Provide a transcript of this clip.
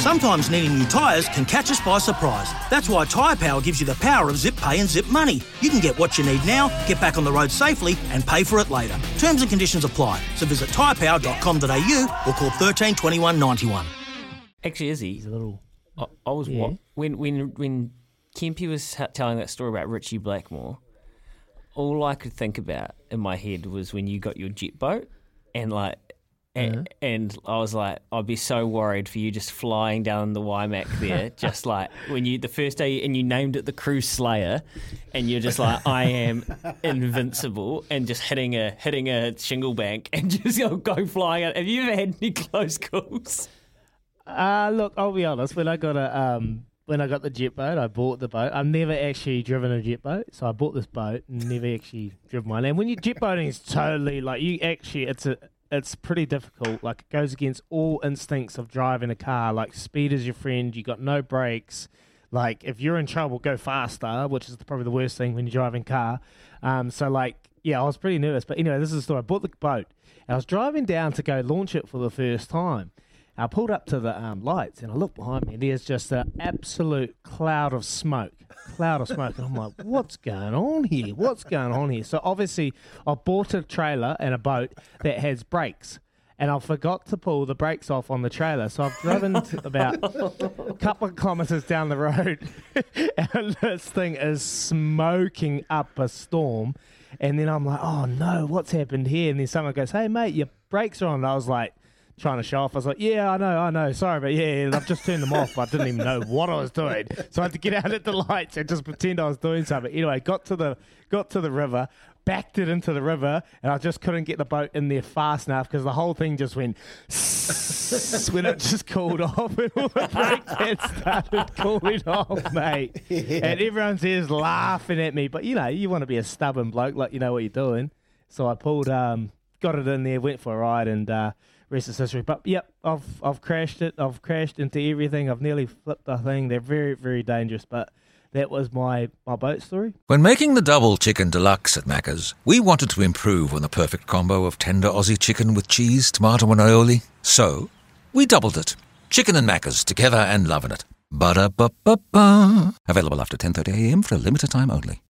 Sometimes needing new tyres can catch us by surprise. That's why Tyre Power gives you the power of zip pay and zip money. You can get what you need now, get back on the road safely, and pay for it later. Terms and conditions apply. So visit tyrepower.com.au or call 13 21 91. Actually, Izzy, He's a little. I, I was Yeah. wa- when when when Kempy was telling that story about Richie Blackmore. All I could think about in my head was when you got your jet boat, and like, and, and I was like, I'd be so worried for you just flying down the Waimak there, just like when you the first day, and you named it the Cruise Slayer, and you're just like, I am invincible, and just hitting a hitting a shingle bank and just go, go flying out. Have you ever had any close calls? Uh, look, I'll be honest. When I got a um, when I got the jet boat, I bought the boat. I've never actually driven a jet boat, so I bought this boat and never actually driven one. And when you jet boating is totally like you actually, it's a, it's pretty difficult. Like it goes against all instincts of driving a car. Like speed is your friend. You got no brakes. Like if you're in trouble, go faster, which is probably the worst thing when you're driving a car. Um, so like yeah, I was pretty nervous. But anyway, this is the story. I bought the boat. I was driving down to go launch it for the first time. I pulled up to the um, lights and I looked behind me. There's just an absolute cloud of smoke, cloud of smoke, and I'm like, "What's going on here? What's going on here?" So obviously, I bought a trailer and a boat that has brakes, and I forgot to pull the brakes off on the trailer. So I've driven about a couple of kilometres down the road, and this thing is smoking up a storm. And then I'm like, "Oh no, what's happened here?" And then someone goes, "Hey mate, your brakes are on." And I was like trying to show off. I was like, yeah, I know, I know. Sorry, but yeah, yeah, I've just turned them off. I didn't even know what I was doing. So I had to get out at the lights and just pretend I was doing something. Anyway, got to the got to the river, backed it into the river, and I just couldn't get the boat in there fast enough because the whole thing just went when it just cooled off and all the brakes had started cooling off, mate. And everyone's here's laughing at me. But you know, you want to be a stubborn bloke, like you know what you're doing. So I pulled um got it in there, went for a ride and uh is history. But yep, I've I've crashed it. I've crashed into everything. I've nearly flipped the thing. They're very very dangerous. But that was my my boat story. When making the double chicken deluxe at Macca's, we wanted to improve on the perfect combo of tender Aussie chicken with cheese, tomato, and aioli. So, we doubled it. Chicken and Macca's together and loving it. Ba-da-ba-ba-ba. Available after 10.30am for a limited time only.